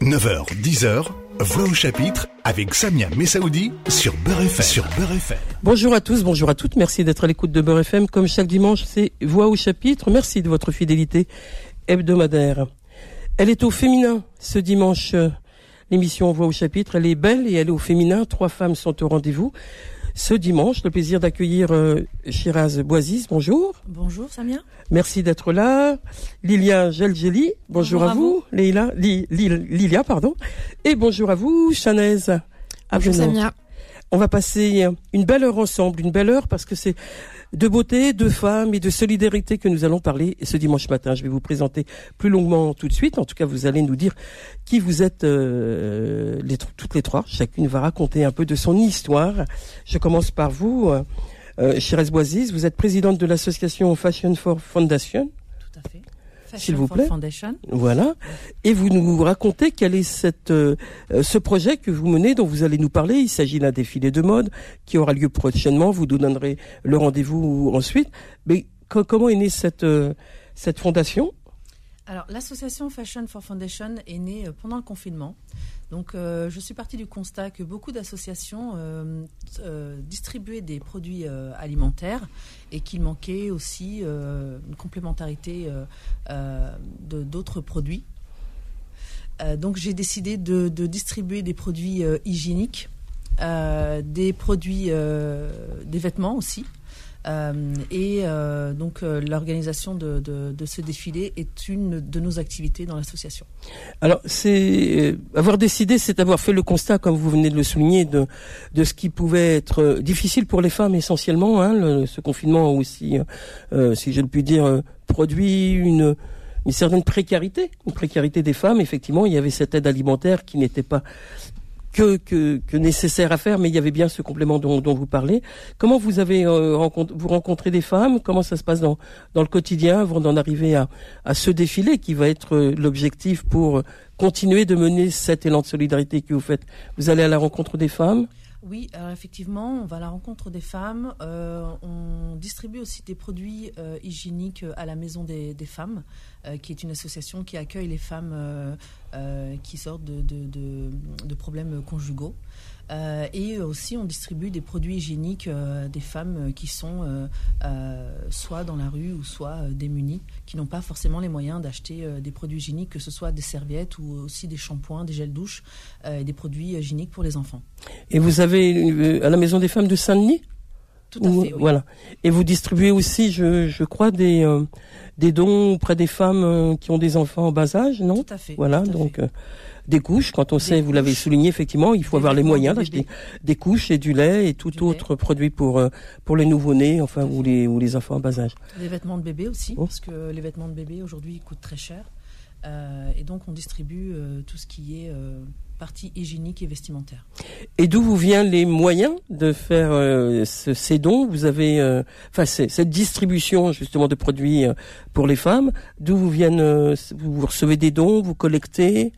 9h, 10h, Voix au chapitre avec Samia Messaoudi sur Beurre FM. Bonjour à tous, bonjour à toutes. Merci d'être à l'écoute de Beurre FM. Comme chaque dimanche, c'est Voix au chapitre. Merci de votre fidélité hebdomadaire. Elle est au féminin ce dimanche. L'émission Voix au chapitre, elle est belle et elle est au féminin. Trois femmes sont au rendez-vous ce dimanche. Le plaisir d'accueillir euh, Shiraz Boisis. Bonjour. Bonjour Samia. Merci d'être là. Lilia Gelgeli. Bonjour, à, vous. Leila, Lilia, pardon. Et bonjour à vous, Chanaise. Bonjour Samia. On va passer une belle heure ensemble, une belle heure parce que c'est de beauté, de femmes et de solidarité que nous allons parler ce dimanche matin. Je vais vous présenter plus longuement tout de suite. En tout cas, vous allez nous dire qui vous êtes euh, les, toutes les trois. Chacune va raconter un peu de son histoire. Je commence par vous, euh, Chérès Boisis. Vous êtes présidente de l'association Fashion for Foundation. S'il vous plaît. Foundation. Voilà. Et vous nous racontez quel est cette, euh, ce projet que vous menez, dont vous allez nous parler. Il s'agit d'un défilé de mode qui aura lieu prochainement. Vous nous donnerez le rendez-vous ensuite. Mais comment est née cette, euh, cette fondation? Alors, l'association Fashion for Foundation est née euh, pendant le confinement. Euh, je suis partie du constat que beaucoup d'associations euh, distribuaient des produits alimentaires et qu'il manquait aussi une complémentarité de d'autres produits. donc, j'ai décidé de, distribuer des produits hygiéniques, des produits, des vêtements aussi. Euh, et euh, donc euh, l'organisation de, de, ce défilé est une de nos activités dans l'association. Alors c'est avoir décidé, c'est avoir fait le constat, comme vous venez de le souligner, de, de ce qui pouvait être difficile pour les femmes essentiellement. Hein, ce confinement aussi, si je le puis dire, produit une une certaine précarité, une précarité des femmes. Effectivement, il y avait cette aide alimentaire qui n'était pas que, que, que, nécessaire à faire, mais il y avait bien ce complément dont, dont vous parlez. Comment vous avez euh, vous rencontrez des femmes? Comment ça se passe dans, dans le quotidien avant d'en arriver à, à ce défilé qui va être euh, l'objectif pour continuer de mener cet élan de solidarité que vous faites? Vous allez à la rencontre des femmes? Oui, alors effectivement, on va à la rencontre des femmes. Euh, on distribue aussi des produits euh, hygiéniques à la Maison des, Femmes, euh, qui est une association qui accueille les femmes qui sortent de problèmes conjugaux. Euh, et aussi, on distribue des produits hygiéniques euh, des femmes qui sont euh, soit dans la rue ou soit démunies, qui n'ont pas forcément les moyens d'acheter des produits hygiéniques, que ce soit des serviettes ou aussi des shampoings, des gels douche et des produits hygiéniques pour les enfants. Et vous avez à la Maison des femmes de Saint-Denis? Tout à fait, oui. Voilà. Et vous distribuez aussi, je, je crois, des, des dons auprès des femmes qui ont des enfants en bas âge, non? Tout à fait. Voilà, donc des couches. Quand on sait, vous l'avez souligné effectivement, il faut avoir les moyens d'acheter des couches et du lait et tout autre produit pour euh, pour les nouveau-nés, enfin ou les ou les enfants en bas âge. Les vêtements de bébé aussi, oh. parce que les vêtements de bébé aujourd'hui coûtent très cher. Euh, et donc on distribue euh, tout ce qui est partie hygiénique et vestimentaire. Et d'où vous viennent les moyens de faire euh, ces dons? Vous avez, euh, enfin, cette distribution justement de produits euh, pour les femmes. D'où vous viennent Vous recevez des dons, vous collectez?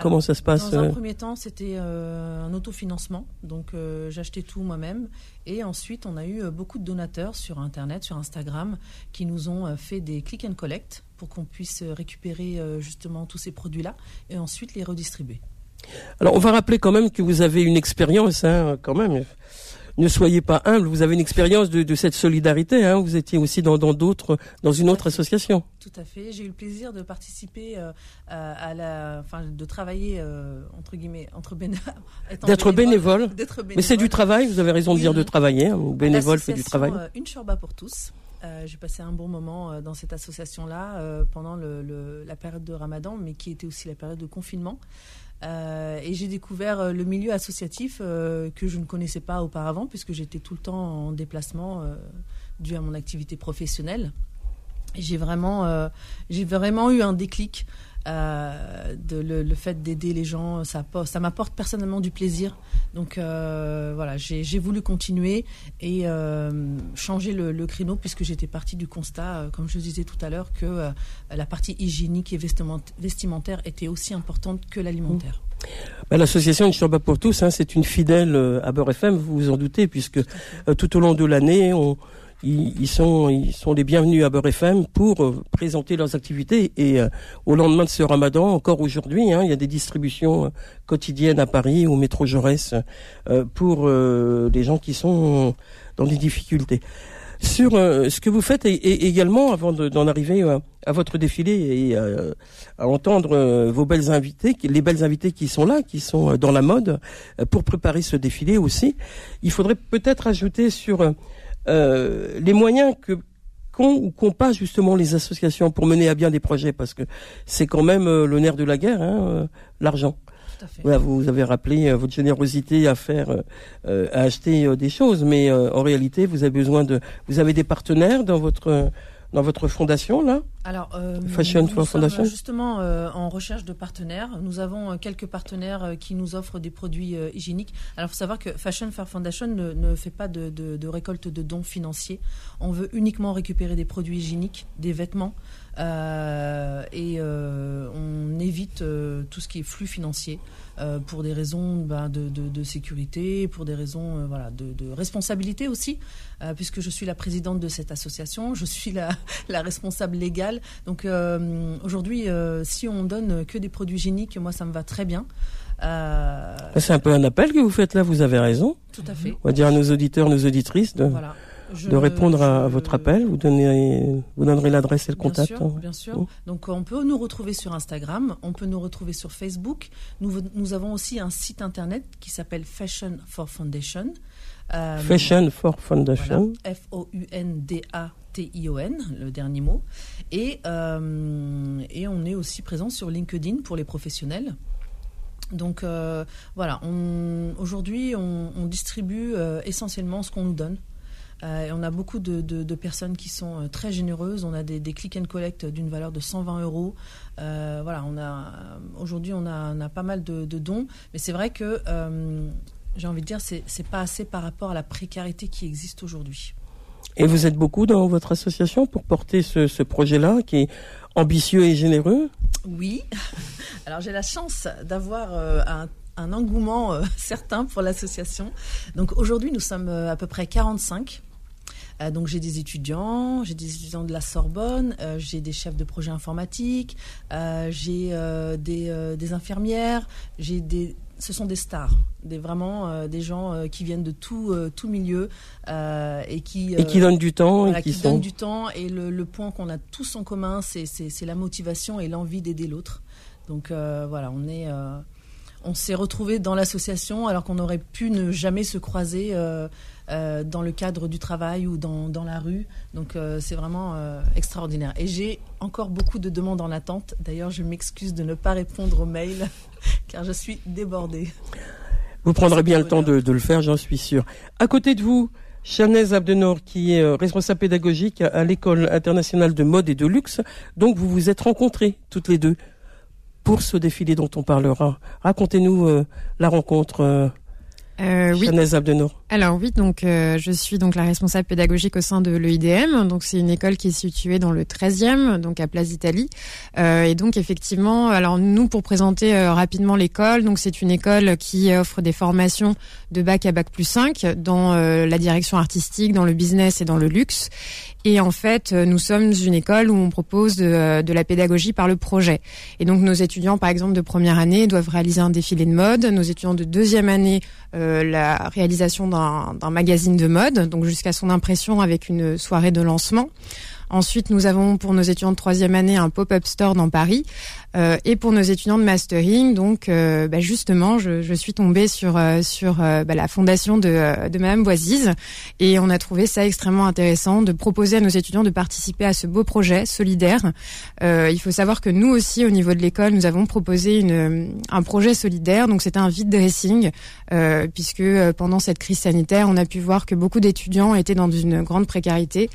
Comment ça se passe Dans un premier temps, c'était un autofinancement, donc j'achetais tout moi-même. Et ensuite, on a eu beaucoup de donateurs sur Internet, sur Instagram, qui nous ont fait des click and collect pour qu'on puisse récupérer justement tous ces produits-là et ensuite les redistribuer. Alors, on va rappeler quand même que vous avez une expérience, hein, quand même. Ne soyez pas humble, vous avez une expérience de, cette solidarité. Hein. Vous étiez aussi dans d'autres, dans, une autre association. Tout à fait. J'ai eu le plaisir de participer euh, à, la, enfin, de travailler euh, entre guillemets, entre d'être bénévole. Mais c'est du travail. Vous avez raison de dire de travailler. Hein. Bénévole fait du travail. Euh, une chorba pour tous. J'ai passé un bon moment dans cette association-là pendant la période de Ramadan, mais qui était aussi la période de confinement. Euh, et j'ai découvert euh, le milieu associatif euh, que je ne connaissais pas auparavant, puisque j'étais tout le temps en déplacement dû à mon activité professionnelle. J'ai vraiment, j'ai vraiment eu un déclic euh, de le, fait d'aider les gens, ça, ça m'apporte personnellement du plaisir. Donc euh, voilà, j'ai voulu continuer et euh, changer le, créneau puisque j'étais partie du constat, comme je disais tout à l'heure, que la partie hygiénique et vestimentaire était aussi importante que l'alimentaire. Bah, l'association Une pour tous, hein, c'est une fidèle à Beurre FM, vous vous en doutez, puisque tout au long de l'année, on ils, sont ils sont les bienvenus à Beurre FM pour euh, présenter leurs activités. Et euh, au lendemain de ce Ramadan, encore aujourd'hui, hein, il y a des distributions quotidiennes à Paris au métro Jaurès pour les gens qui sont dans des difficultés sur euh, ce que vous faites et, également avant d'en arriver euh, à votre défilé et euh, à entendre vos belles invités, les belles invités qui sont là, qui sont dans la mode pour préparer ce défilé aussi. Il faudrait peut-être ajouter sur les moyens que qu'ont ou qu'ont pas justement les associations pour mener à bien des projets parce que c'est quand même le nerf de la guerre, hein, l'argent. Vous avez rappelé euh, votre générosité à faire, euh, euh, à acheter des choses, mais en réalité, vous avez besoin de, vous avez des partenaires dans votre dans votre fondation là Alors, Fashion for Foundation. Justement, en recherche de partenaires, nous avons quelques partenaires qui nous offrent des produits hygiéniques. Alors, il faut savoir que Fashion for Foundation ne, ne fait pas de, de, de, récolte de dons financiers. On veut uniquement récupérer des produits hygiéniques, des vêtements. Euh, et euh, on évite euh, tout ce qui est flux financier pour des raisons ben, de, de, de, sécurité, pour des raisons voilà, de, de, responsabilité aussi, puisque je suis la présidente de cette association, je suis la, la responsable légale. Donc aujourd'hui, si on donne que des produits hygiéniques, moi ça me va très bien. C'est un peu un appel que vous faites là, vous avez raison. Tout à fait. On va dire à nos auditeurs, nos auditrices de, voilà de répondre à, votre appel. Vous, donnez, vous donnerez l'adresse et le contact. Bien sûr, bien sûr. Donc on peut nous retrouver sur Instagram, on peut nous retrouver sur Facebook. Nous, nous avons aussi un site internet qui s'appelle Fashion for Foundation. Euh, Fashion for Foundation. F-O-U-N-D-A-T-I-O-N, le dernier mot. Et, euh, et on est aussi présent sur LinkedIn pour les professionnels. Donc euh, voilà, aujourd'hui on, on, distribue essentiellement ce qu'on nous donne. Euh, on a beaucoup de, personnes qui sont euh, très généreuses. On a des, click and collect d'une valeur de 120 euros. Euh, voilà, on a aujourd'hui on a, pas mal de, dons, mais c'est vrai que j'ai envie de dire c'est c'est pas assez par rapport à la précarité qui existe aujourd'hui. Et vous êtes beaucoup dans votre association pour porter ce, projet-là qui est ambitieux et généreux? Oui. Alors j'ai la chance d'avoir un un engouement certain pour l'association. Donc aujourd'hui, nous sommes à peu près 45 euh, donc j'ai des étudiants, j'ai des étudiants de la Sorbonne, euh, j'ai des chefs de projet informatique, euh, j'ai des, des, infirmières, j'ai des ce sont des stars, des vraiment des gens qui viennent de tout tout milieu et qui et qui donnent du temps et qui, donnent du temps et le, le point qu'on a tous en commun c'est c'est la motivation et l'envie d'aider l'autre. Donc voilà, on est on s'est retrouvés dans l'association alors qu'on aurait pu ne jamais se croiser euh, dans le cadre du travail ou dans, dans la rue. Donc euh, c'est vraiment euh, extraordinaire. Et j'ai encore beaucoup de demandes en attente. D'ailleurs, je m'excuse de ne pas répondre aux mails car je suis débordée. Vous prendrez bien le temps de, de le faire, j'en suis sûr. À côté de vous, Chanez Abdenor, qui est responsable pédagogique à l'école internationale de mode et de luxe. Donc vous vous êtes rencontrés toutes les deux pour ce défilé dont on parlera. Racontez-nous la rencontre. Euh, oui. Alors oui, donc euh, je suis donc la responsable pédagogique au sein de l'EIDM. Donc c'est une école qui est située dans le 13e, donc à Place d'Italie. Euh, et donc effectivement, alors nous pour présenter euh, rapidement l'école, donc c'est une école qui offre des formations de bac à bac plus 5 dans la direction artistique, dans le business et dans le luxe. Et en fait, nous sommes une école où on propose de, la pédagogie par le projet. Et donc, nos étudiants, par exemple, de première année, doivent réaliser un défilé de mode. Nos étudiants de deuxième année, la réalisation d'un magazine de mode, donc jusqu'à son impression avec une soirée de lancement. Ensuite, nous avons pour nos étudiants de troisième année un pop-up store dans Paris. Euh, et pour nos étudiants de mastering, donc euh, bah justement, je, suis tombée sur euh, sur bah, la fondation de, de Madame Boisise et on a trouvé ça extrêmement intéressant de proposer à nos étudiants de participer à ce beau projet solidaire. il faut savoir que nous aussi, au niveau de l'école, nous avons proposé une, un projet solidaire. Donc c'était un vide dressing puisque pendant cette crise sanitaire, on a pu voir que beaucoup d'étudiants étaient dans une grande précarité.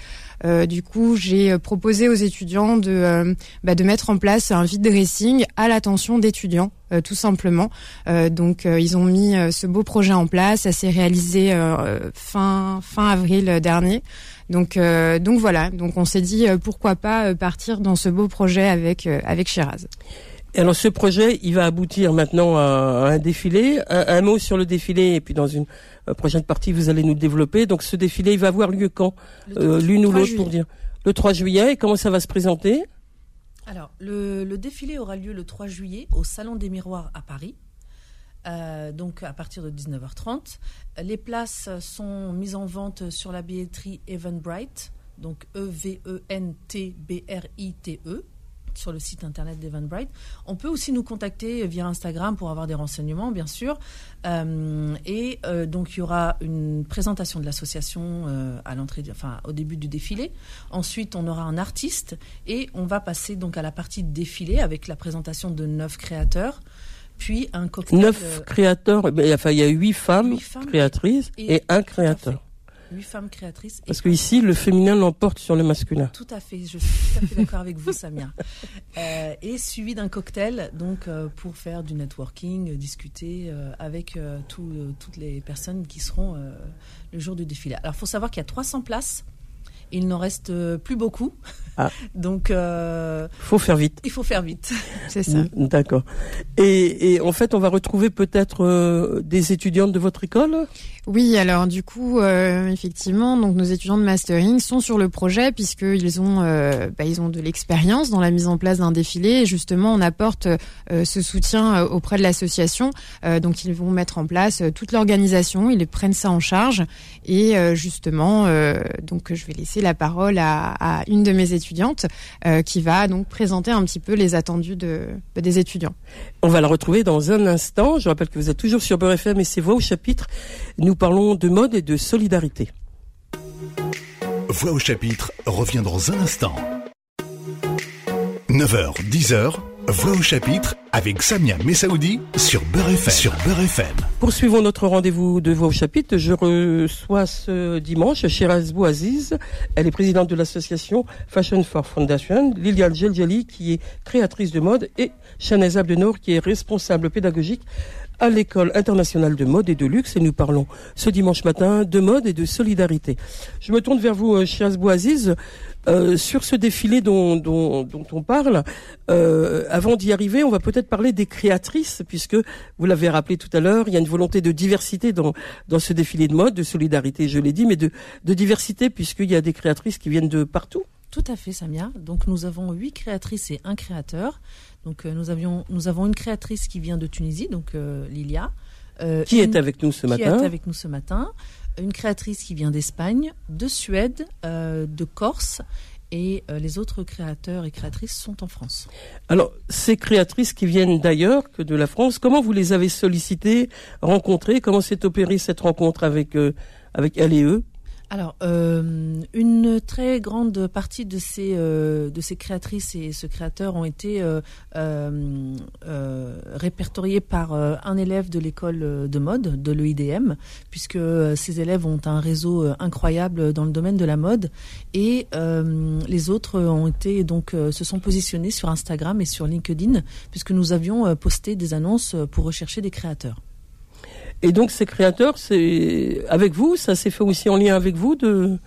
Du coup, j'ai proposé aux étudiants de, bah, de mettre en place un vide dressing à l'attention d'étudiants. Euh, tout simplement. donc ils ont mis ce beau projet en place. Ça s'est réalisé fin fin avril dernier. Donc donc voilà. Donc on s'est dit pourquoi pas partir dans ce beau projet avec avec Shiraz. alors ce projet, il va aboutir maintenant à, un défilé. Un, mot sur le défilé, et puis dans une euh, prochaine partie, vous allez nous développer. Donc ce défilé, il va avoir lieu quand euh, L'une ou l'autre pour dire Le 3 juillet. Et comment ça va se présenter? Alors le, défilé aura lieu le 3 juillet au Salon des Miroirs à Paris. Euh, donc à partir de 19h30. Les places sont mises en vente sur la billetterie Eventbrite, donc E-V-E-N-T-B-R-I-T-E. Sur le site internet d'Eventbrite. On peut aussi nous contacter via Instagram pour avoir des renseignements, bien sûr. Euh, et euh, donc il y aura une présentation de l'association euh, à l'entrée, enfin au début du défilé. Ensuite, on aura un artiste et on va passer donc à la partie de défilé avec la présentation de neuf créateurs. Puis un cocktail. Neuf créateurs, eh enfin il y a huit femmes, créatrices et un créateur huit femmes créatrices. Parce qu'ici, le féminin l'emporte sur le masculin. Tout à fait, je suis tout à fait d'accord avec vous, Samia. Euh, et suivi d'un cocktail, donc euh, pour faire du networking, discuter euh, avec toutes les personnes qui seront le jour du défilé. Alors, il faut savoir qu'il y a 300 places. Il n'en reste plus beaucoup. Ah. Donc, euh, faut faire vite. Il faut faire vite, c'est ça. D'accord. Et, et, en fait, on va retrouver peut-être des étudiantes de votre école? Oui, alors du coup, euh, effectivement, donc nos étudiants de mastering sont sur le projet puisqu'ils ont, euh, bah, ils ont de l'expérience dans la mise en place d'un défilé. Et justement, on apporte euh, ce soutien auprès de l'association. donc, ils vont mettre en place toute l'organisation, ils prennent ça en charge. Et justement, donc, je vais laisser la parole à, à une de mes étudiantes qui va donc présenter un petit peu les attendus de, des étudiants. On va la retrouver dans un instant. Je rappelle que vous êtes toujours sur Beurre FM et c'est Voix au chapitre. Nous parlons de mode et de solidarité. Voix au chapitre revient dans un instant. 9h, 10h, Voix au chapitre avec Samia Messaoudi sur Beurre FM. Sur FM. Poursuivons notre rendez-vous de Voix au chapitre. Je reçois ce dimanche Shiraz Bouaziz. Elle est présidente de l'association Fashion for Foundation. Liliane Geljali qui est créatrice de mode et Chanez Abdenor qui est responsable pédagogique à l'école internationale de mode et de luxe et nous parlons ce dimanche matin de mode et de solidarité. Je me tourne vers vous, euh, Bouaziz. Euh, sur ce défilé dont, dont, dont on parle, euh, avant d'y arriver, on va peut-être parler des créatrices, puisque vous l'avez rappelé tout à l'heure, il y a une volonté de diversité dans, dans ce défilé de mode, de solidarité, je l'ai dit, mais de, de diversité, puisqu'il y a des créatrices qui viennent de partout. Tout à fait, Samia. Donc nous avons huit créatrices et un créateur. Donc euh, nous, avions, nous avons une créatrice qui vient de Tunisie, donc euh, Lilia. Euh, qui est avec nous ce matin Qui est avec nous ce matin. Une créatrice qui vient d'Espagne, de Suède, de Corse et les autres créateurs et créatrices sont en France. Alors, ces créatrices qui viennent d'ailleurs que de la France, comment vous les avez sollicitées, rencontrées? Comment s'est opérée cette rencontre avec, avec elle et eux? Alors, euh, une très grande partie de ces, euh, de ces créatrices et ce créateur ont été euh, répertoriés par un élève de l'école de mode, de l'EIDM, puisque ces élèves ont un réseau incroyable dans le domaine de la mode. Et les autres ont été, donc, se sont positionnés sur Instagram et sur LinkedIn, puisque nous avions posté des annonces pour rechercher des créateurs. Et donc ces créateurs, c'est avec vous, ça s'est fait aussi en lien avec vous de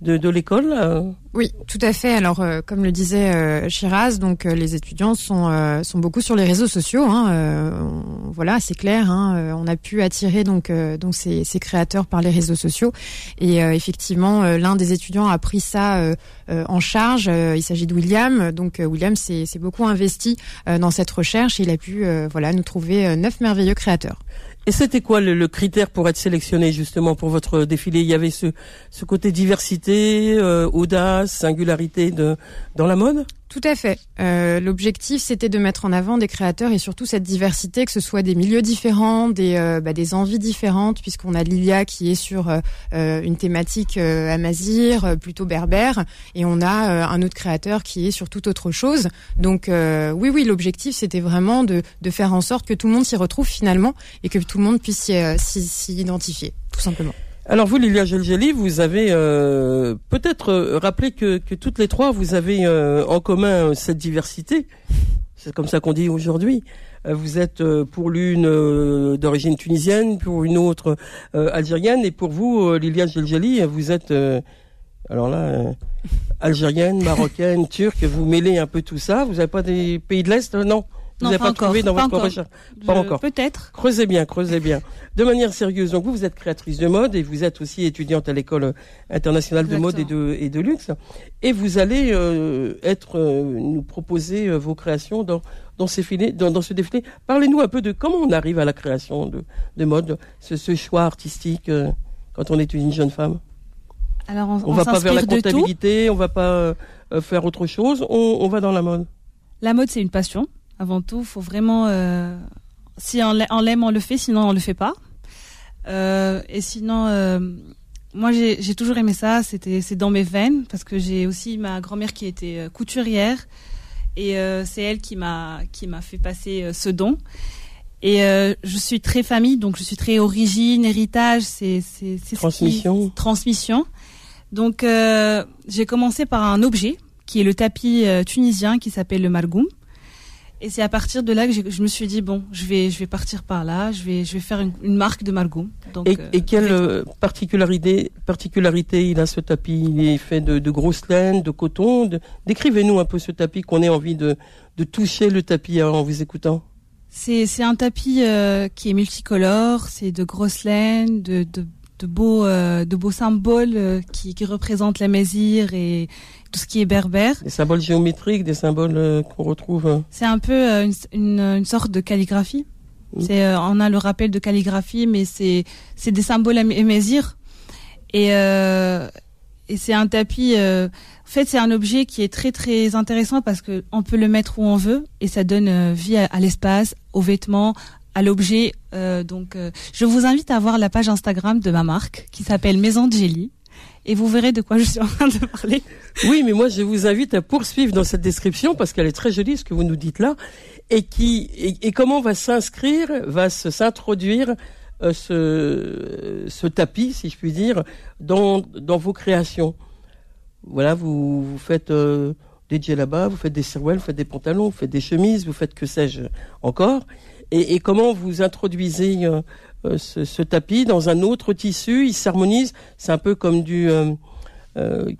de, de l'école euh Oui, tout à fait. Alors, euh, comme le disait euh, Shiraz, donc les étudiants sont sont beaucoup sur les réseaux sociaux. Hein, voilà, c'est clair. Hein, on a pu attirer donc donc ces, ces, créateurs par les réseaux sociaux. Et effectivement, l'un des étudiants a pris ça en charge. il s'agit de William. Donc William s'est beaucoup investi dans cette recherche. Et il a pu voilà nous trouver neuf merveilleux créateurs. Et c'était quoi le, critère pour être sélectionné justement pour votre défilé? Il y avait ce, ce côté diversité, euh, audace, singularité dans la mode? Tout à fait. Euh, L'objectif, c'était de mettre en avant des créateurs et surtout cette diversité, que ce soit des milieux différents, des, euh, bah, des envies différentes, puisqu'on a Lilia qui est sur euh, une thématique amazir, plutôt berbère, et on a un autre créateur qui est sur tout autre chose. Donc oui, oui, l'objectif, c'était vraiment de, de faire en sorte que tout le monde s'y retrouve finalement et que tout le monde puisse s'y identifier, tout simplement. Alors vous, Lilia Gelgeli, vous avez euh, peut-être euh, rappelé que, que, toutes les trois, vous avez euh, en commun cette diversité. C'est comme ça qu'on dit aujourd'hui. Vous êtes pour l'une d'origine tunisienne, pour une autre algérienne, et pour vous, Lilia Gelgeli, vous êtes alors là algérienne, marocaine, turque. Vous mêlez un peu tout ça. Vous n'avez pas des pays de l'est, non? Vous n'avez pas, trouvé dans votre recherche Pas encore. Peut-être. Creusez bien, creusez bien. De manière sérieuse, donc vous, vous êtes créatrice de mode et vous êtes aussi étudiante à l'école internationale de mode et de, et de luxe. Et vous allez euh, être euh, nous proposer euh, vos créations dans dans, ces filets, dans, dans ce défilé. Parlez-nous un peu de comment on arrive à la création de, de mode, ce, ce choix artistique quand on est une jeune femme? Alors on, on, va pas vers la comptabilité, on va pas faire autre chose, on, on va dans la mode. La mode, c'est une passion. Avant tout, faut vraiment, euh, si on l'aime, on le fait, sinon on le fait pas. Euh, et sinon, euh, moi, j'ai toujours aimé ça. C'était, c'est dans mes veines parce que j'ai aussi ma grand-mère qui était euh, couturière et euh, c'est elle qui m'a qui m'a fait passer euh, ce don. Et je suis très famille, donc je suis très origine, héritage, c'est c'est transmission. transmission. Donc j'ai commencé par un objet qui est le tapis tunisien qui s'appelle le margoum. Et c'est à partir de là que je me suis dit bon, je vais je vais partir par là, je vais je vais faire une, une marque de Margot. Donc, et, et, quelle euh, particularité particularité il a ce tapis Il est fait de, de grosses laines, de coton. Décrivez-nous un peu ce tapis qu'on ait envie de de toucher le tapis en vous écoutant. C'est c'est un tapis euh, qui est multicolore, c'est de grosses laines, de de de beaux euh, de beaux symboles euh, qui qui représentent la mésire et tout ce qui est berbère. Des symboles géométriques, des symboles euh, qu'on retrouve. C'est un peu une, une, une, sorte de calligraphie. C'est, on a le rappel de calligraphie, mais c'est, c'est des symboles émésir. Et, et c'est un tapis. en fait, c'est un objet qui est très très intéressant parce que on peut le mettre où on veut et ça donne vie à, l'espace, aux vêtements, à l'objet. donc, je vous invite à voir la page Instagram de ma marque qui s'appelle Maison de Gélie et vous verrez de quoi je suis en train de parler. Oui, mais moi je vous invite à poursuivre dans cette description parce qu'elle est très jolie ce que vous nous dites là et qui et, comment va s'inscrire, va s'introduire euh, ce ce tapis, si je puis dire, dans dans vos créations? Voilà, vous vous faites des djellabas, vous faites des sirouelles, vous faites des pantalons, vous faites des chemises, vous faites que sais-je encore. Et, et, comment vous introduisez euh, euh, ce, ce, tapis dans un autre tissu, il s'harmonise? C'est un peu comme du euh, euh,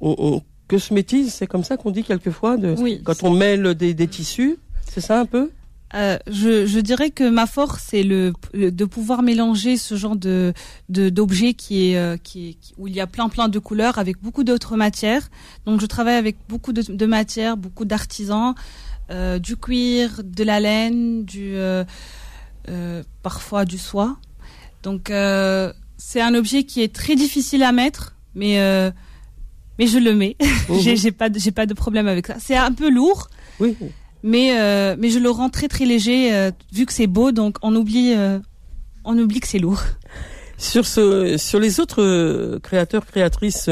on, on cosmétise, c'est comme ça qu'on dit quelquefois de, quand on mêle des, des tissus? C'est ça un peu? Euh, je, je, dirais que ma force c'est le, de pouvoir mélanger ce genre de d'objets qui est euh, qui est où il y a plein plein de couleurs avec beaucoup d'autres matières. Donc je travaille avec beaucoup de, de matières, beaucoup d'artisans, euh, du cuir, de la laine, du euh, parfois du soie. Donc euh, c'est un objet qui est très difficile à mettre, mais euh, mais je le mets. Mhm. j'ai pas j'ai pas de problème avec ça. C'est un peu lourd. Oui. Mais mais je le rends très très léger vu que c'est beau, donc on oublie on oublie que c'est lourd. Sur ce, sur les autres créateurs créatrices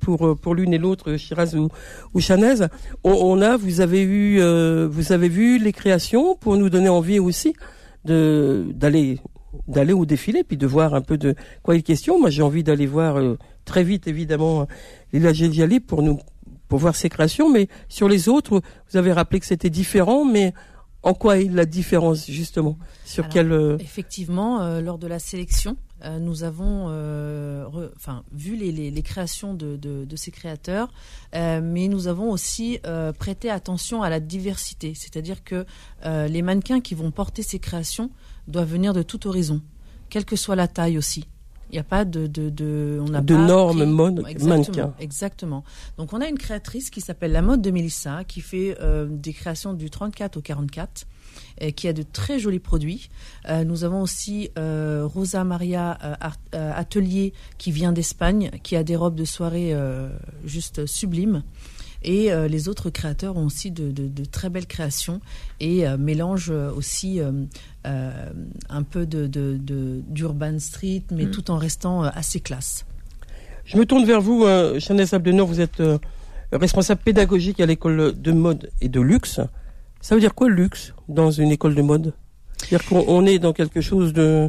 pour pour l'une et l'autre, Shiraz ou, ou Chanez, on, on, a vous avez eu vous avez vu les créations pour nous donner envie aussi de d'aller d'aller au défilé puis de voir un peu de quoi il est question. Moi, j'ai envie d'aller voir euh, très vite évidemment Lila Geldiali pour nous pour voir ses créations, mais sur les autres, vous avez rappelé que c'était différent, mais en quoi est la différence justement? Sur euh, Effectivement, euh, lors de la sélection, nous avons enfin, vu les, les, les créations de, de, de, ces créateurs, mais nous avons aussi prêté attention à la diversité, c'est-à-dire que les mannequins qui vont porter ces créations doivent venir de tout horizon, quelle que soit la taille aussi. Il n'y a pas de, de, de on a de normes mode exactement, Exactement. Donc on a une créatrice qui s'appelle La Mode de Melissa qui fait euh, des créations du 34 au 44 et qui a de très jolis produits. Euh, nous avons aussi euh, Rosa Maria euh, Atelier qui vient d'Espagne, qui a des robes de soirée juste sublimes. Et euh, les autres créateurs ont aussi de, de, de très belles créations et euh, mélangent aussi euh, un peu de, d'urban street, mais mm. tout en restant assez classe. Je me tourne vers vous, euh, Chanel Abdenor, vous êtes responsable pédagogique à l'école de mode et de luxe. Ça veut dire quoi luxe dans une école de mode? C'est-à-dire qu'on est dans quelque chose de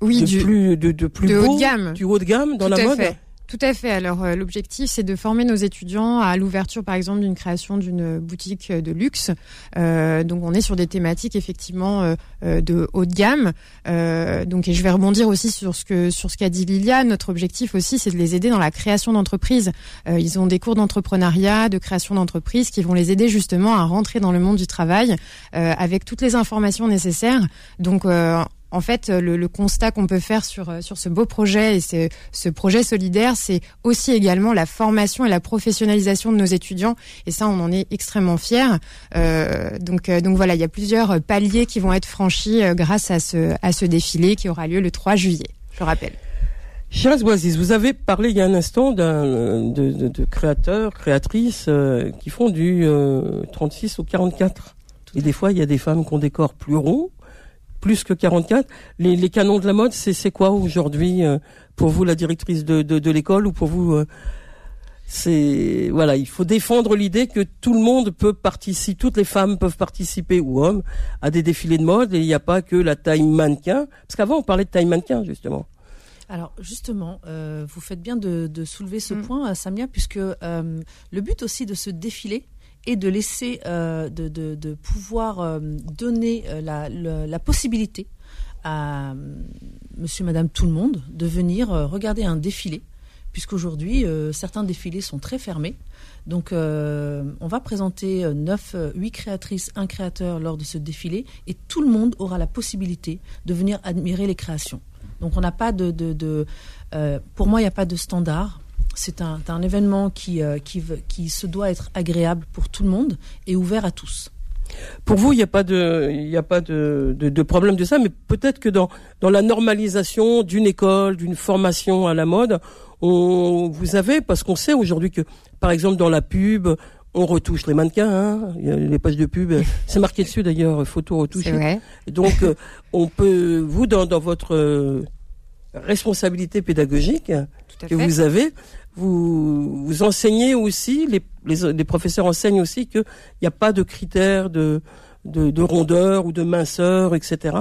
oui, de du, plus de, de plus de beau, haut de gamme. du haut de gamme dans Tout la à mode? Fait. Tout à fait. Alors euh, l'objectif, c'est de former nos étudiants à l'ouverture, par exemple, d'une création d'une boutique de luxe. Euh, donc on est sur des thématiques effectivement euh, euh de haut de gamme. Euh, donc et je vais rebondir aussi sur ce que sur ce qu'a dit Lilia. Notre objectif aussi, c'est de les aider dans la création d'entreprises. ils ont des cours d'entrepreneuriat, de création d'entreprises, qui vont les aider justement à rentrer dans le monde du travail avec toutes les informations nécessaires. Donc en fait, le, le constat qu'on peut faire sur, euh, sur ce beau projet et ce, ce projet solidaire, c'est aussi également la formation et la professionnalisation de nos étudiants. Et ça, on en est extrêmement fiers. Euh, donc, euh, donc voilà, il y a plusieurs paliers qui vont être franchis euh, grâce à ce, à ce défilé qui aura lieu le 3 juillet, je rappelle. Shiraz Boaziz, vous avez parlé il y a un instant d'un, de, de, de, créateurs, créatrices qui font du 36 ou 44. Et des fois, il y a des femmes qui ont des corps plus ronds, plus que 44. Les, les canons de la mode, c'est quoi aujourd'hui euh, pour vous la directrice de, de, de l'école ou pour vous euh, c'est voilà, il faut défendre l'idée que tout le monde peut participer, toutes les femmes peuvent participer ou hommes à des défilés de mode et il n'y a pas que la taille mannequin. Parce qu'avant on parlait de taille mannequin justement. Alors justement, euh, vous faites bien de, de soulever ce mm. point, Samia, puisque le but aussi de ce défilé, et de laisser, euh, de, pouvoir euh, donner euh, la, la, possibilité à monsieur, madame, tout le monde de venir regarder un défilé, puisqu'aujourd'hui, certains défilés sont très fermés. Donc, on va présenter 9, 8 créatrices, un créateur lors de ce défilé, et tout le monde aura la possibilité de venir admirer les créations. Donc, on n'a pas de, de pour moi, il n'y a pas de standard c'est un, un, événement qui, euh, qui, qui, se doit être agréable pour tout le monde et ouvert à tous. Pour vous, il n'y a pas de, il a pas de, de, de, problème de ça, mais peut-être que dans, dans la normalisation d'une école, d'une formation à la mode, on, vous avez, parce qu'on sait aujourd'hui que, par exemple, dans la pub, on retouche les mannequins, hein, les pages de pub, c'est marqué dessus d'ailleurs, photo retouchée. Donc, euh, on peut, vous, dans, dans votre euh, responsabilité pédagogique que vous avez, vous, vous enseignez aussi, les, les, professeurs enseignent aussi qu'il n'y a pas de critères de rondeur ou de minceur, etc.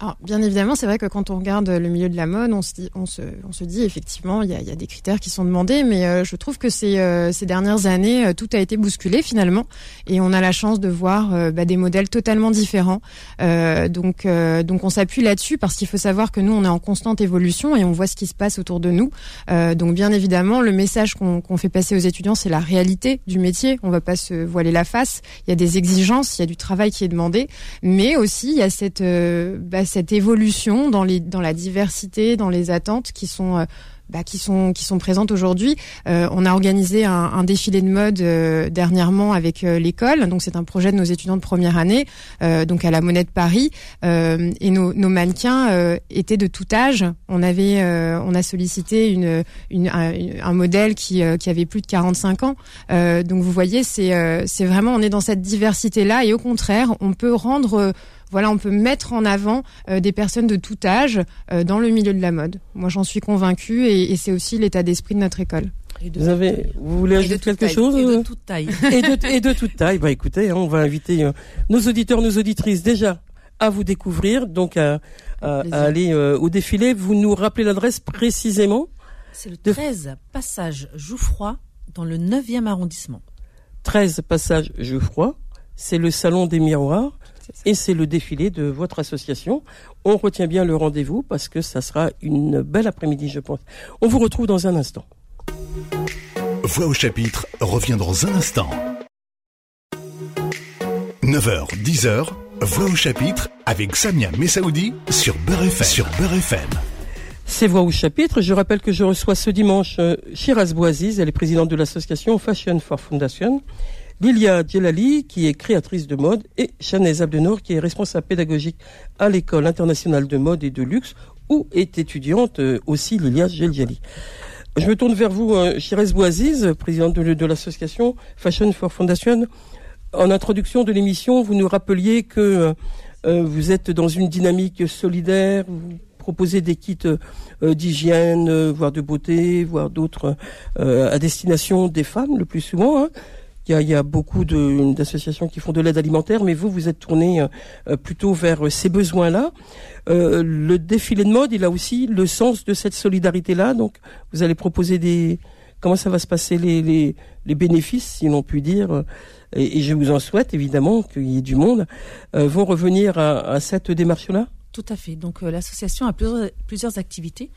Alors, bien évidemment, c'est vrai que quand on regarde le milieu de la mode, on se dit, on se, on se dit effectivement, il y a, y a, des critères qui sont demandés, mais euh, je trouve que ces, euh, ces dernières années, euh, tout a été bousculé finalement, et on a la chance de voir bah, des modèles totalement différents. donc, donc, on s'appuie là-dessus parce qu'il faut savoir que nous, on est en constante évolution et on voit ce qui se passe autour de nous. donc, bien évidemment, le message qu'on qu'on fait passer aux étudiants, c'est la réalité du métier. On va pas se voiler la face. Il y a des exigences, il y a du travail qui est demandé, mais aussi il y a cette bah, cette évolution dans, les, dans la diversité, dans les attentes qui sont euh, bah, qui sont qui sont présentes aujourd'hui. Euh, on a organisé un, défilé de mode euh, dernièrement avec euh, l'école. Donc c'est un projet de nos étudiants de première année, donc à la Monnaie de Paris. et nos, mannequins étaient de tout âge. On avait on a sollicité une, un, un, modèle qui qui avait plus de 45 ans. donc vous voyez, c'est c'est vraiment on est dans cette diversité là et au contraire, on peut rendre voilà, on peut mettre en avant des personnes de tout âge dans le milieu de la mode. Moi, j'en suis convaincue et c'est aussi l'état d'esprit de notre école. Vous avez, vous voulez ajouter quelque chose Et de toute taille. et, de, et de toute taille. Bah écoutez, hein, on va inviter euh, nos auditeurs, nos auditrices déjà à vous découvrir, donc à, à, à aller au défilé. Vous nous rappelez l'adresse précisément C'est le 13 passage Jouffroy dans le 9e arrondissement. 13 passage Jouffroy, c'est le salon des miroirs et c'est le défilé de votre association. On retient bien le rendez-vous parce que ça sera une belle après-midi, je pense. On vous retrouve dans un instant. Voix au chapitre revient dans un instant. 9h, 10h, Voix au chapitre avec Samia Messaoudi sur Beurre FM. Sur Beurre FM. C'est Voix au chapitre. Je rappelle que je reçois ce dimanche euh, Shiraz Bouaziz, elle est présidente de l'association Fashion for Foundation. Lilia Djelali, qui est créatrice de mode, et Chanez Abdenor, qui est responsable pédagogique à l'école internationale de mode et de luxe, où est étudiante euh, aussi Lilia Djelali. Je me tourne vers vous, euh, Chirez Bouaziz, présidente de, l'association Fashion for Foundation. En introduction de l'émission, vous nous rappeliez que euh, vous êtes dans une dynamique solidaire, vous proposez des kits d'hygiène, voire de beauté, voire d'autres à destination des femmes le plus souvent. Hein il y a, beaucoup d'associations qui font de l'aide alimentaire, mais vous, vous êtes tourné plutôt vers ces besoins-là. le défilé de mode, il a aussi le sens de cette solidarité-là. Donc, vous allez proposer des comment ça va se passer les, bénéfices, si l'on peut dire, et, je vous en souhaite évidemment qu'il y ait du monde, vont revenir à, cette démarche-là? Tout à fait. Donc euh, l'association a plusieurs activités.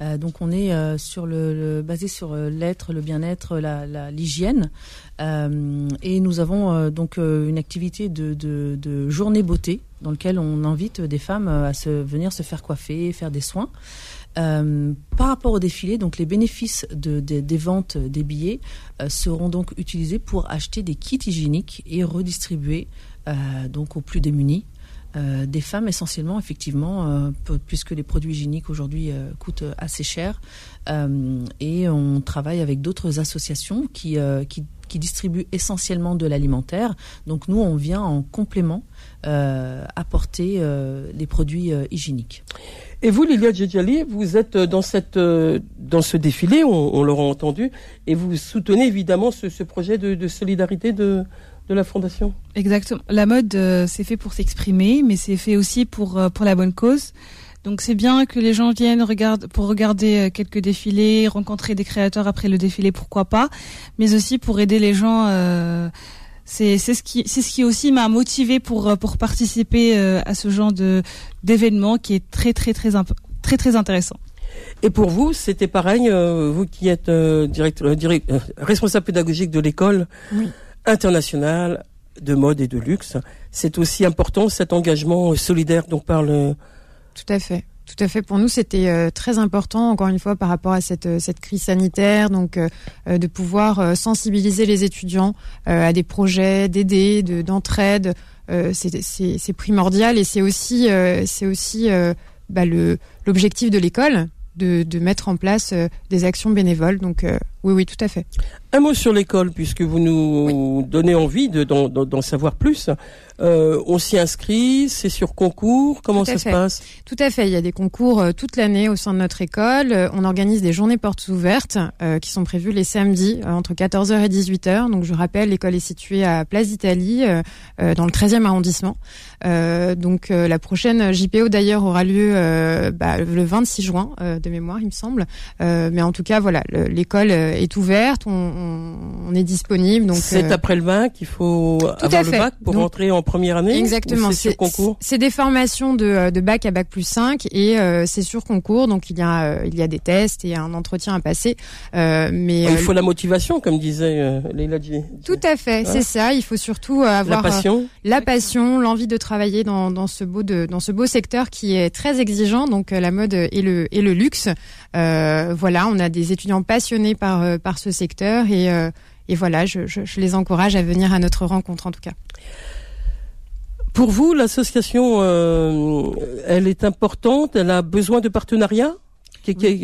Euh, donc on est euh, basé sur l'être, le bien-être, l'hygiène, et nous avons donc une activité de, de, journée beauté dans lequel on invite des femmes à se venir se faire coiffer, faire des soins. par rapport au défilé, donc les bénéfices de, des ventes des billets seront donc utilisés pour acheter des kits hygiéniques et redistribuer aux plus démunis euh, des femmes essentiellement, effectivement, euh, puisque les produits hygiéniques aujourd'hui euh, coûtent assez cher. et on travaille avec d'autres associations qui, qui, distribuent essentiellement de l'alimentaire. Donc nous, on vient en complément apporter les produits hygiéniques. Et vous, Lilia Djedjali, vous êtes dans, cette, dans ce défilé, on, l'aura entendu, et vous soutenez évidemment ce, projet de, de solidarité de, de la fondation. Exactement. La mode, euh, c'est fait pour s'exprimer, mais c'est fait aussi pour euh, pour la bonne cause. Donc c'est bien que les gens viennent pour regarder euh, quelques défilés, rencontrer des créateurs après le défilé, pourquoi pas, mais aussi pour aider les gens. c'est c'est ce qui c'est ce qui aussi m'a motivé pour pour participer à ce genre de d'événement qui est très très très très très intéressant. Et pour vous, c'était pareil, vous qui êtes directeur, responsable pédagogique de l'école. Oui international de mode et de luxe. C'est aussi important cet engagement solidaire dont parle. Tout à fait. Tout à fait. Pour nous, c'était euh, très important, encore une fois, par rapport à cette, euh, cette crise sanitaire, donc euh, de pouvoir sensibiliser les étudiants à des projets, d'aider, d'entraide. c'est primordial et c'est aussi, c'est aussi bah, l'objectif de l'école de, de, mettre en place des actions bénévoles. Donc oui, oui, tout à fait. Un mot sur l'école, puisque vous nous donnez envie d'en savoir plus. Euh, on s'y inscrit, c'est sur concours, comment ça se passe? Tout à fait, il y a des concours euh, toute l'année au sein de notre école. Euh, on organise des journées portes ouvertes qui sont prévues les samedis entre 14h et 18h. Donc je rappelle, l'école est située à Place d'Italie, dans le 13e arrondissement. donc la prochaine JPO d'ailleurs aura lieu bah, le 26 juin de mémoire, il me semble. mais en tout cas, voilà, l'école est ouverte, on, est disponible. Donc c'est après le bac, il faut avoir le bac pour rentrer en première année Exactement. C'est concours. C'est des formations de, euh, de bac à bac plus 5 et euh, c'est sur concours. Donc il y a euh, il y a des tests et un entretien à passer. mais il faut la motivation, comme disait Leila Tout à fait, c'est ça. Il faut surtout avoir la passion, la passion, l'envie de travailler dans, dans ce beau de, dans ce beau secteur qui est très exigeant. Donc la mode et le et le luxe. voilà, on a des étudiants passionnés par par ce secteur et et voilà, je, je, je les encourage à venir à notre rencontre en tout cas. Pour vous, l'association, euh, elle est importante. Elle a besoin de partenariats?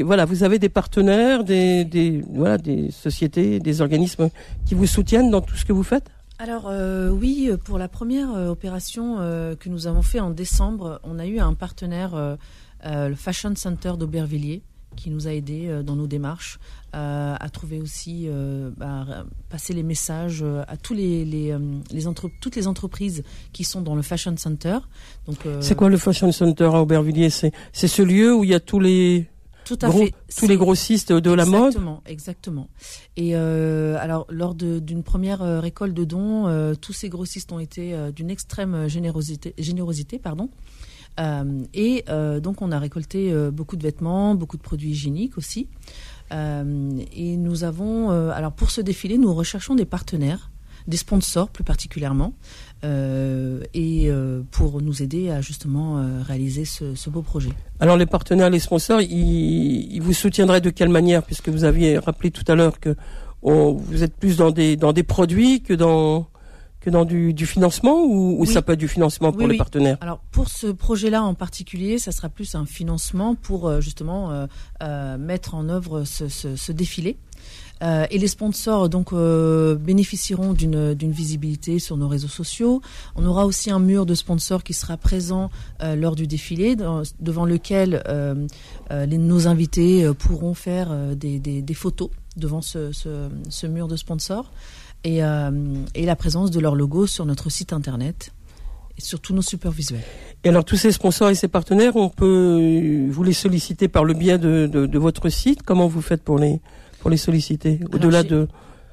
Voilà, vous avez des partenaires, des, voilà, des sociétés, des organismes qui vous soutiennent dans tout ce que vous faites? Alors euh, oui, pour la première euh, opération que nous avons fait en décembre, on a eu un partenaire, le Fashion Center d'Aubervilliers, qui nous a aidés dans nos démarches euh, à trouver aussi, euh, bah, passer les messages euh, à tous les, les, les toutes les entreprises qui sont dans le Fashion Center. Donc, c'est quoi le Fashion Center à Aubervilliers? C'est c'est ce lieu où il y a tous les tout à fait. Tous les grossistes de la mode? Exactement, exactement. Et alors, lors d'une première récolte de dons, tous ces grossistes ont été d'une extrême générosité, générosité, pardon. Et donc, on a récolté beaucoup de vêtements, beaucoup de produits hygiéniques aussi. Euh, et nous avons, euh, alors pour ce défilé, nous recherchons des partenaires, des sponsors plus particulièrement, euh, et pour nous aider à justement réaliser ce, beau projet. Alors les partenaires, les sponsors, ils, vous soutiendraient de quelle manière? Puisque vous aviez rappelé tout à l'heure que vous êtes plus dans des dans des produits que dans que dans du, du financement ou, ça peut être du financement pour les partenaires? Alors pour ce projet-là en particulier, ça sera plus un financement pour euh, justement euh, euh, mettre en œuvre ce, ce, ce défilé. Euh, et les sponsors donc euh, bénéficieront d'une visibilité sur nos réseaux sociaux. On aura aussi un mur de sponsors qui sera présent euh, lors du défilé, devant lequel les, nos invités pourront faire des, des, des, photos devant ce, ce, ce mur de sponsors. Et, et la présence de leur logo sur notre site internet et sur tous nos supports visuels. Et alors tous ces sponsors et ces partenaires, on peut vous les solliciter par le biais de, de, de votre site? Comment vous faites pour les pour les solliciter? Au-delà de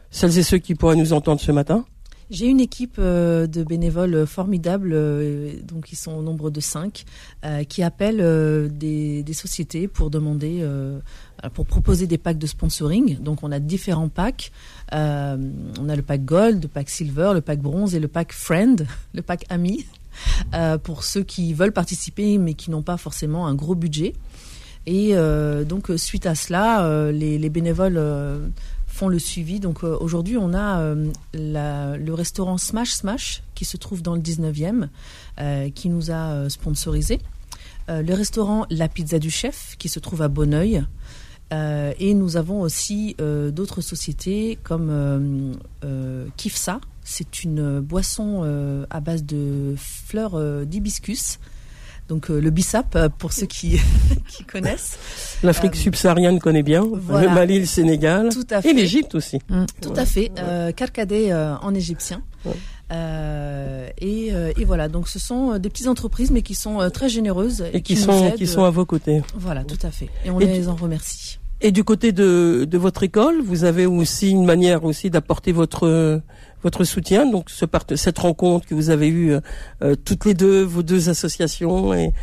celles et ceux qui pourraient nous entendre ce matin? J'ai une équipe euh, de bénévoles formidables, euh, donc ils sont au nombre de cinq, euh, qui appellent des, des, sociétés pour demander, pour proposer des packs de sponsoring. Donc on a différents packs. On a le pack Gold, le pack Silver, le pack Bronze et le pack Friend, le pack Ami, pour ceux qui veulent participer mais qui n'ont pas forcément un gros budget. Et donc suite à cela, les, les bénévoles font le suivi. Donc euh, aujourd'hui, on a euh, le restaurant Smash Smash qui se trouve dans le 19e, euh, qui nous a sponsorisé. le restaurant La Pizza du Chef qui se trouve à Bonneuil. Et nous avons aussi d'autres sociétés comme Kifsa. C'est une boisson à base de fleurs d'hibiscus donc euh, le bissap euh, pour ceux qui, qui connaissent. L'Afrique euh, subsaharienne connaît bien, le Mali, le Sénégal Tout à fait. et l'Égypte aussi. Mm. Tout à fait, Karkadé en égyptien. et, et, voilà, donc ce sont des petites entreprises, mais qui sont très généreuses et, qui, sont qui sont à vos côtés. Voilà, tout à fait. Et on les en remercie. Et du côté de, votre école, vous avez aussi une manière aussi d'apporter votre votre soutien. Donc ce cette rencontre que vous avez eue euh, euh, toutes les deux, vos deux associations et,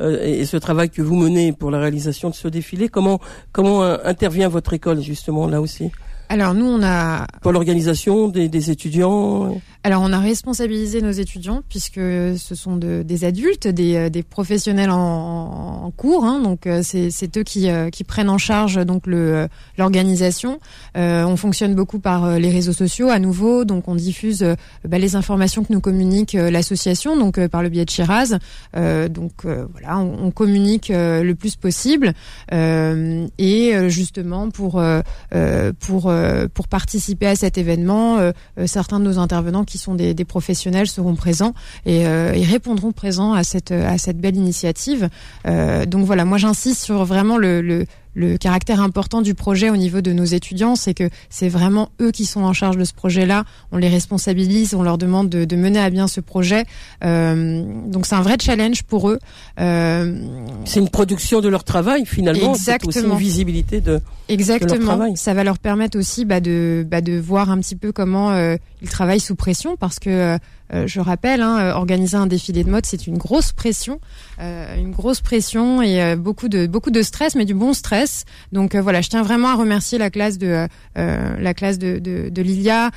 euh, et ce travail que vous menez pour la réalisation de ce défilé, comment comment intervient votre école justement là aussi? Alors nous, on a pour l'organisation des, des, étudiants. Alors on a responsabilisé nos étudiants puisque ce sont de, des adultes, des, euh, des professionnels en, en cours, hein, donc euh, c'est eux qui, euh, qui prennent en charge donc l'organisation. Euh, on fonctionne beaucoup par les réseaux sociaux à nouveau, donc on diffuse bah, les informations que nous communique l'association, donc par le biais de Shiraz. donc voilà, on, on communique le plus possible et justement pour pour euh, pour participer à cet événement, euh, euh, certains de nos intervenants qui sont des, professionnels seront présents et, répondront présents à cette à cette belle initiative. donc voilà, moi j'insiste sur vraiment le caractère important du projet au niveau de nos étudiants, c'est que c'est vraiment eux qui sont en charge de ce projet-là. On les responsabilise, on leur demande de, de mener à bien ce projet. Euh, donc c'est un vrai challenge pour eux. Euh, c'est une production de leur travail finalement. Exactement. Aussi une visibilité de, Exactement. De leur travail. Ça va leur permettre aussi bah, de, bah, de voir un petit peu comment euh, ils travaillent sous pression parce que euh, je rappelle, hein, euh, organiser un défilé de mode, c'est une grosse pression, euh, une grosse pression et beaucoup de beaucoup de stress, mais du bon stress. Donc voilà, je tiens vraiment à remercier la classe de la classe de, de, de Lilia,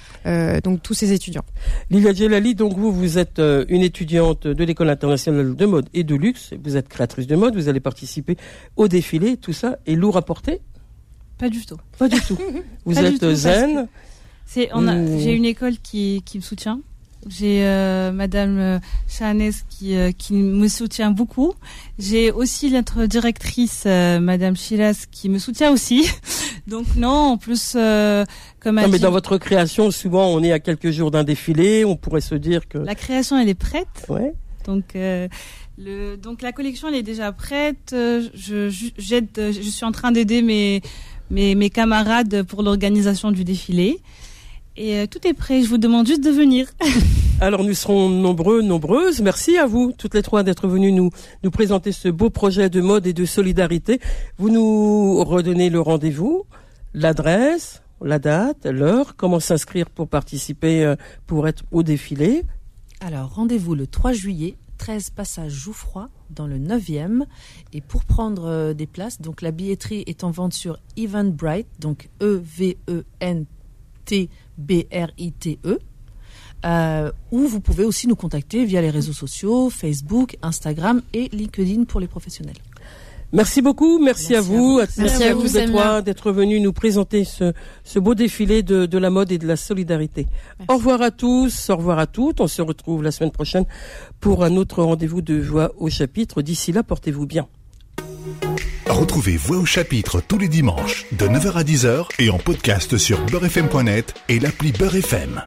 donc tous ces étudiants. Lilia Djelali, donc vous vous êtes une étudiante de l'école internationale de mode et de luxe. Vous êtes créatrice de mode, vous allez participer au défilé, tout ça est lourd à porter? Pas du tout. Pas du tout. Vous êtes zen. C'est, j'ai une école qui, qui me soutient. J'ai euh, Madame euh, qui, euh, qui me soutient beaucoup. J'ai aussi notre directrice euh, Madame Chilas qui me soutient aussi. Donc non, en plus comme non, mais dans votre création, souvent on est à quelques jours d'un défilé, on pourrait se dire que la création elle est prête. Ouais. Donc le donc la collection elle est déjà prête. Je j'aide, je suis en train d'aider mes mes, mes camarades pour l'organisation du défilé. Et euh, tout est prêt, je vous demande juste de venir. Alors nous serons nombreux, nombreuses. Merci à vous, toutes les trois, d'être venues nous, nous présenter ce beau projet de mode et de solidarité. Vous nous redonnez le rendez-vous, l'adresse, la date, l'heure, comment s'inscrire pour participer, euh, pour être au défilé. Alors rendez-vous le 3 juillet 13 passage Jouffroy dans le 9e. Et pour prendre euh, des places, donc la billetterie est en vente sur Eventbrite, donc E-V-E-N-T B-R-I-T-E. Euh, ou vous pouvez aussi nous contacter via les réseaux sociaux, Facebook, Instagram et LinkedIn pour les professionnels. Merci beaucoup, merci, à vous, merci, à, vous, trois d'être venus nous présenter ce, ce beau défilé de, de, la mode et de la solidarité. Au revoir à tous, au revoir à toutes. On se retrouve la semaine prochaine pour un autre rendez-vous de Voix au chapitre. D'ici là, portez-vous bien. Retrouvez Voix au chapitre tous les dimanches de 9h à 10h et en podcast sur beurrefm.net et l'appli Beurrefm.